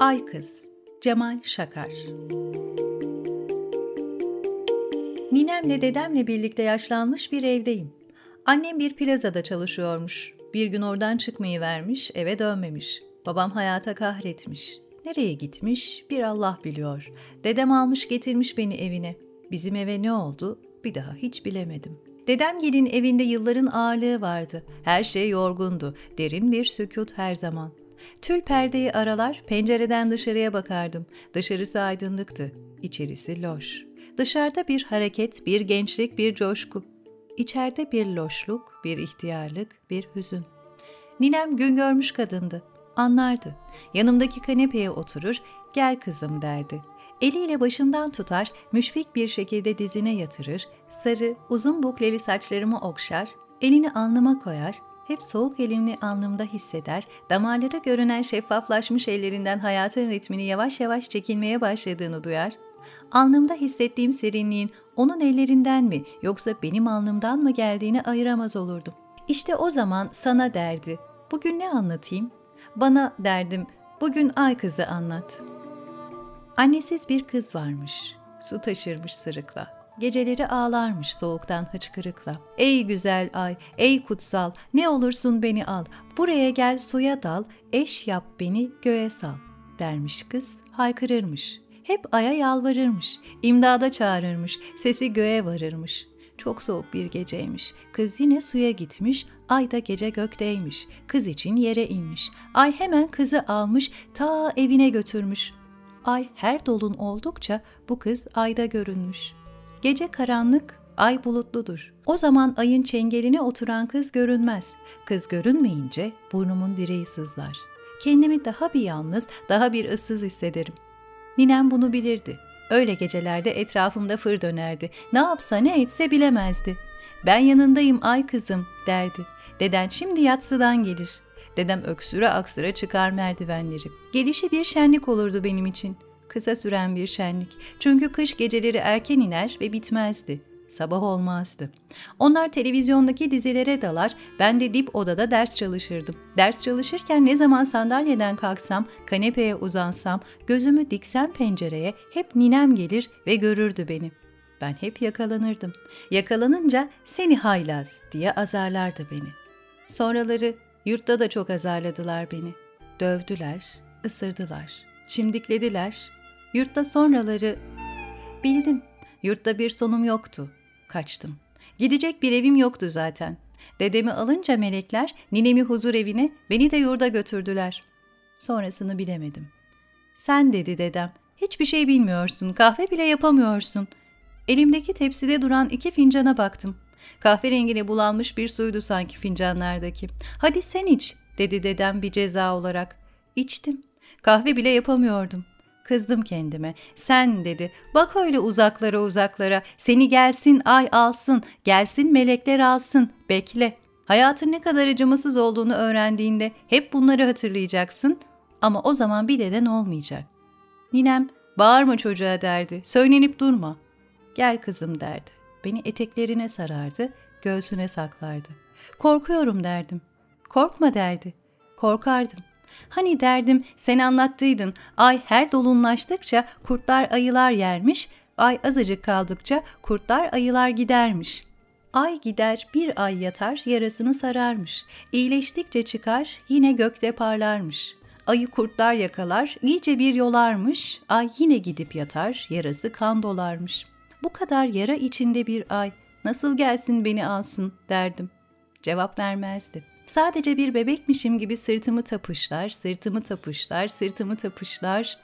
Ay Kız Cemal Şakar Ninemle dedemle birlikte yaşlanmış bir evdeyim. Annem bir plazada çalışıyormuş. Bir gün oradan çıkmayı vermiş, eve dönmemiş. Babam hayata kahretmiş. Nereye gitmiş bir Allah biliyor. Dedem almış getirmiş beni evine. Bizim eve ne oldu bir daha hiç bilemedim. Dedem gelin evinde yılların ağırlığı vardı. Her şey yorgundu. Derin bir sükut her zaman. Tül perdeyi aralar, pencereden dışarıya bakardım. Dışarısı aydınlıktı, içerisi loş. Dışarıda bir hareket, bir gençlik, bir coşku. İçeride bir loşluk, bir ihtiyarlık, bir hüzün. Ninem gün görmüş kadındı. Anlardı. Yanımdaki kanepeye oturur, gel kızım derdi. Eliyle başımdan tutar, müşfik bir şekilde dizine yatırır, sarı, uzun bukleli saçlarımı okşar, elini alnıma koyar, hep soğuk elini alnımda hisseder, damarlara görünen şeffaflaşmış ellerinden hayatın ritmini yavaş yavaş çekilmeye başladığını duyar. Alnımda hissettiğim serinliğin onun ellerinden mi yoksa benim alnımdan mı geldiğini ayıramaz olurdum. İşte o zaman sana derdi, bugün ne anlatayım? Bana derdim, bugün ay kızı anlat. Annesiz bir kız varmış, su taşırmış sırıkla. Geceleri ağlarmış soğuktan hıçkırıkla. Ey güzel ay, ey kutsal, ne olursun beni al. Buraya gel suya dal, eş yap beni göğe sal. Dermiş kız, haykırırmış. Hep aya yalvarırmış, imdada çağırırmış, sesi göğe varırmış. Çok soğuk bir geceymiş. Kız yine suya gitmiş, ay da gece gökteymiş. Kız için yere inmiş. Ay hemen kızı almış, ta evine götürmüş. Ay her dolun oldukça bu kız ayda görünmüş.'' Gece karanlık, ay bulutludur. O zaman ayın çengeline oturan kız görünmez. Kız görünmeyince burnumun direği sızlar. Kendimi daha bir yalnız, daha bir ıssız hissederim. Ninem bunu bilirdi. Öyle gecelerde etrafımda fır dönerdi. Ne yapsa ne etse bilemezdi. Ben yanındayım ay kızım derdi. Deden şimdi yatsıdan gelir. Dedem öksüre aksıra çıkar merdivenleri. Gelişi bir şenlik olurdu benim için kısa süren bir şenlik. Çünkü kış geceleri erken iner ve bitmezdi. Sabah olmazdı. Onlar televizyondaki dizilere dalar, ben de dip odada ders çalışırdım. Ders çalışırken ne zaman sandalyeden kalksam, kanepeye uzansam, gözümü diksem pencereye hep ninem gelir ve görürdü beni. Ben hep yakalanırdım. Yakalanınca seni haylaz diye azarlardı beni. Sonraları yurtta da çok azarladılar beni. Dövdüler, ısırdılar, çimdiklediler, Yurtta sonraları bildim. Yurtta bir sonum yoktu. Kaçtım. Gidecek bir evim yoktu zaten. Dedemi alınca melekler ninemi huzur evine, beni de yurda götürdüler. Sonrasını bilemedim. Sen dedi dedem, hiçbir şey bilmiyorsun, kahve bile yapamıyorsun. Elimdeki tepside duran iki fincana baktım. Kahverengine bulanmış bir suydu sanki fincanlardaki. Hadi sen iç, dedi dedem bir ceza olarak. İçtim. Kahve bile yapamıyordum. Kızdım kendime. Sen dedi. Bak öyle uzaklara uzaklara. Seni gelsin ay alsın. Gelsin melekler alsın. Bekle. Hayatın ne kadar acımasız olduğunu öğrendiğinde hep bunları hatırlayacaksın. Ama o zaman bir deden olmayacak. Ninem bağırma çocuğa derdi. Söylenip durma. Gel kızım derdi. Beni eteklerine sarardı. Göğsüne saklardı. Korkuyorum derdim. Korkma derdi. Korkardım. Hani derdim sen anlattıydın ay her dolunlaştıkça kurtlar ayılar yermiş, ay azıcık kaldıkça kurtlar ayılar gidermiş. Ay gider bir ay yatar yarasını sararmış. İyileştikçe çıkar yine gökte parlarmış. Ayı kurtlar yakalar iyice bir yolarmış. Ay yine gidip yatar yarası kan dolarmış. Bu kadar yara içinde bir ay nasıl gelsin beni alsın derdim. Cevap vermezdi. Sadece bir bebekmişim gibi sırtımı tapışlar, sırtımı tapışlar, sırtımı tapışlar.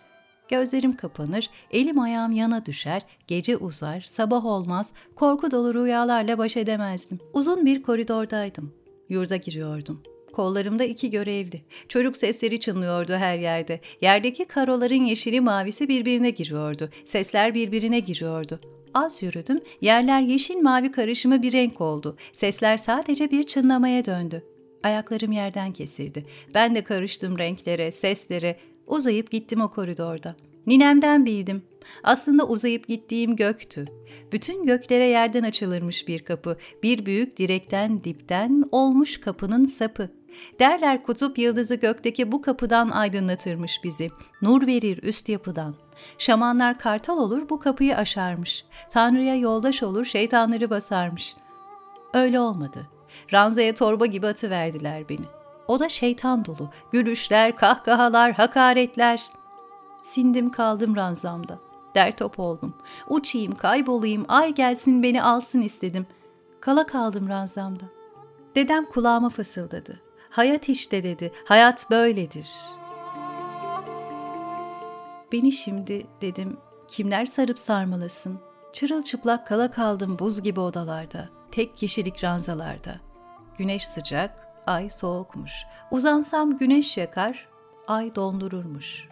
Gözlerim kapanır, elim ayağım yana düşer, gece uzar, sabah olmaz, korku dolu rüyalarla baş edemezdim. Uzun bir koridordaydım. Yurda giriyordum. Kollarımda iki görevli. Çocuk sesleri çınlıyordu her yerde. Yerdeki karoların yeşili mavisi birbirine giriyordu. Sesler birbirine giriyordu. Az yürüdüm, yerler yeşil mavi karışımı bir renk oldu. Sesler sadece bir çınlamaya döndü. Ayaklarım yerden kesildi. Ben de karıştım renklere, seslere. Uzayıp gittim o koridorda. Ninemden bildim. Aslında uzayıp gittiğim göktü. Bütün göklere yerden açılırmış bir kapı. Bir büyük direkten dipten olmuş kapının sapı. Derler kutup yıldızı gökteki bu kapıdan aydınlatırmış bizi. Nur verir üst yapıdan. Şamanlar kartal olur bu kapıyı aşarmış. Tanrı'ya yoldaş olur şeytanları basarmış. Öyle olmadı. Ranzaya torba gibi atıverdiler beni. O da şeytan dolu. Gülüşler, kahkahalar, hakaretler. Sindim kaldım ranzamda. Dertop oldum. Uçayım, kaybolayım, ay gelsin beni alsın istedim. Kala kaldım ranzamda. Dedem kulağıma fısıldadı. Hayat işte dedi, hayat böyledir. Beni şimdi dedim, kimler sarıp sarmalasın? Çırılçıplak kala kaldım buz gibi odalarda, tek kişilik ranzalarda. Güneş sıcak, ay soğukmuş. Uzansam güneş yakar, ay dondururmuş.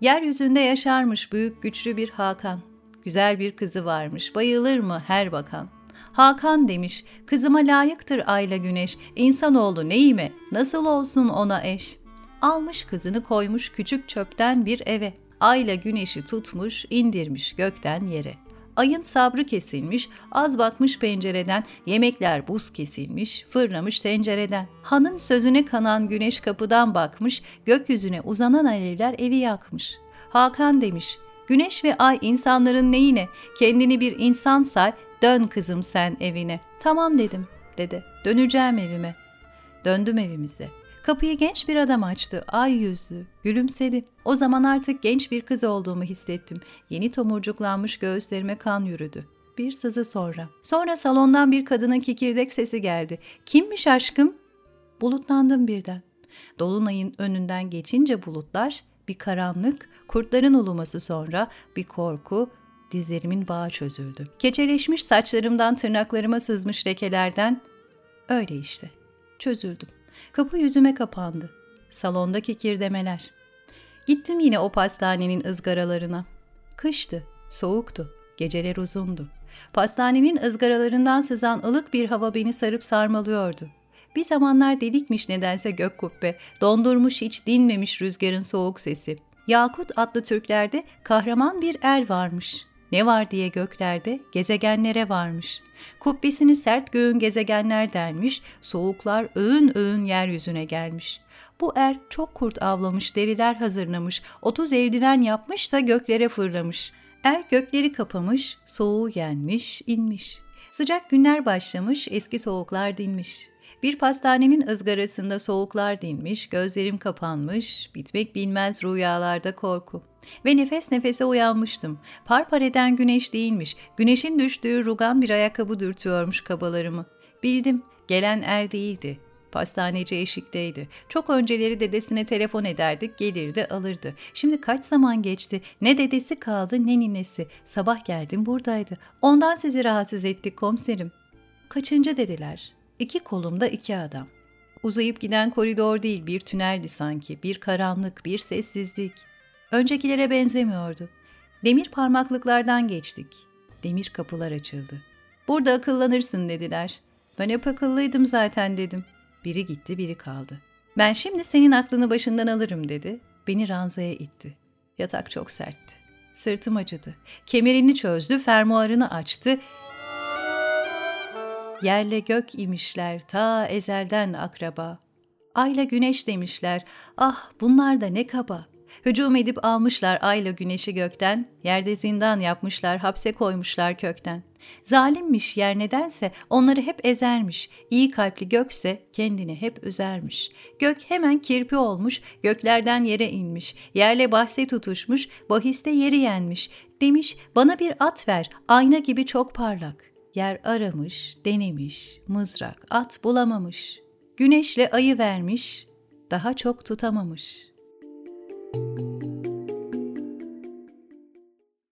Yeryüzünde yaşarmış büyük güçlü bir Hakan. Güzel bir kızı varmış, bayılır mı her bakan. Hakan demiş, kızıma layıktır ayla güneş, insanoğlu neyime, nasıl olsun ona eş. Almış kızını koymuş küçük çöpten bir eve. Ayla güneşi tutmuş, indirmiş gökten yere. Ayın sabrı kesilmiş, az bakmış pencereden, yemekler buz kesilmiş, fırlamış tencereden. Hanın sözüne kanan güneş kapıdan bakmış, gökyüzüne uzanan alevler evi yakmış. Hakan demiş, güneş ve ay insanların neyine, kendini bir insan say, dön kızım sen evine. Tamam dedim, dedi, döneceğim evime. Döndüm evimize. Kapıyı genç bir adam açtı. Ay yüzlü, gülümsedi. O zaman artık genç bir kız olduğumu hissettim. Yeni tomurcuklanmış göğüslerime kan yürüdü. Bir sızı sonra. Sonra salondan bir kadının kikirdek sesi geldi. Kimmiş aşkım? Bulutlandım birden. Dolunayın önünden geçince bulutlar bir karanlık, kurtların uluması sonra bir korku, dizlerimin bağı çözüldü. Keçeleşmiş saçlarımdan tırnaklarıma sızmış lekelerden öyle işte. Çözüldüm. Kapı yüzüme kapandı. Salondaki kirdemeler. Gittim yine o pastanenin ızgaralarına. Kıştı, soğuktu, geceler uzundu. Pastanemin ızgaralarından sızan ılık bir hava beni sarıp sarmalıyordu. Bir zamanlar delikmiş nedense gök kubbe, dondurmuş hiç dinmemiş rüzgarın soğuk sesi. Yakut adlı Türklerde kahraman bir el varmış. Ne var diye göklerde gezegenlere varmış. Kubbesini sert göğün gezegenler delmiş, soğuklar öğün öğün yeryüzüne gelmiş. Bu er çok kurt avlamış, deriler hazırlamış, otuz eldiven yapmış da göklere fırlamış. Er gökleri kapamış, soğuğu yenmiş, inmiş. Sıcak günler başlamış, eski soğuklar dinmiş. Bir pastanenin ızgarasında soğuklar dinmiş, gözlerim kapanmış, bitmek bilmez rüyalarda korku. Ve nefes nefese uyanmıştım. Parpar eden güneş değilmiş, güneşin düştüğü rugan bir ayakkabı dürtüyormuş kabalarımı. Bildim, gelen er değildi. Pastaneci eşikteydi. Çok önceleri dedesine telefon ederdik, gelirdi, alırdı. Şimdi kaç zaman geçti, ne dedesi kaldı ne ninesi. Sabah geldim buradaydı. Ondan sizi rahatsız ettik komiserim. Kaçıncı dediler. İki kolumda iki adam. Uzayıp giden koridor değil bir tüneldi sanki. Bir karanlık, bir sessizlik. Öncekilere benzemiyordu. Demir parmaklıklardan geçtik. Demir kapılar açıldı. Burada akıllanırsın dediler. Ben hep akıllıydım zaten dedim. Biri gitti biri kaldı. Ben şimdi senin aklını başından alırım dedi. Beni ranzaya itti. Yatak çok sertti. Sırtım acıdı. Kemerini çözdü, fermuarını açtı. Yerle gök imişler ta ezelden akraba. Ayla güneş demişler. Ah bunlar da ne kaba. Hücum edip almışlar ayla güneşi gökten, yerde zindan yapmışlar, hapse koymuşlar kökten. Zalimmiş yer nedense onları hep ezermiş, iyi kalpli gökse kendini hep üzermiş. Gök hemen kirpi olmuş, göklerden yere inmiş, yerle bahse tutuşmuş, bahiste yeri yenmiş. Demiş bana bir at ver, ayna gibi çok parlak. Yer aramış, denemiş, mızrak, at bulamamış. Güneşle ayı vermiş, daha çok tutamamış.'' You.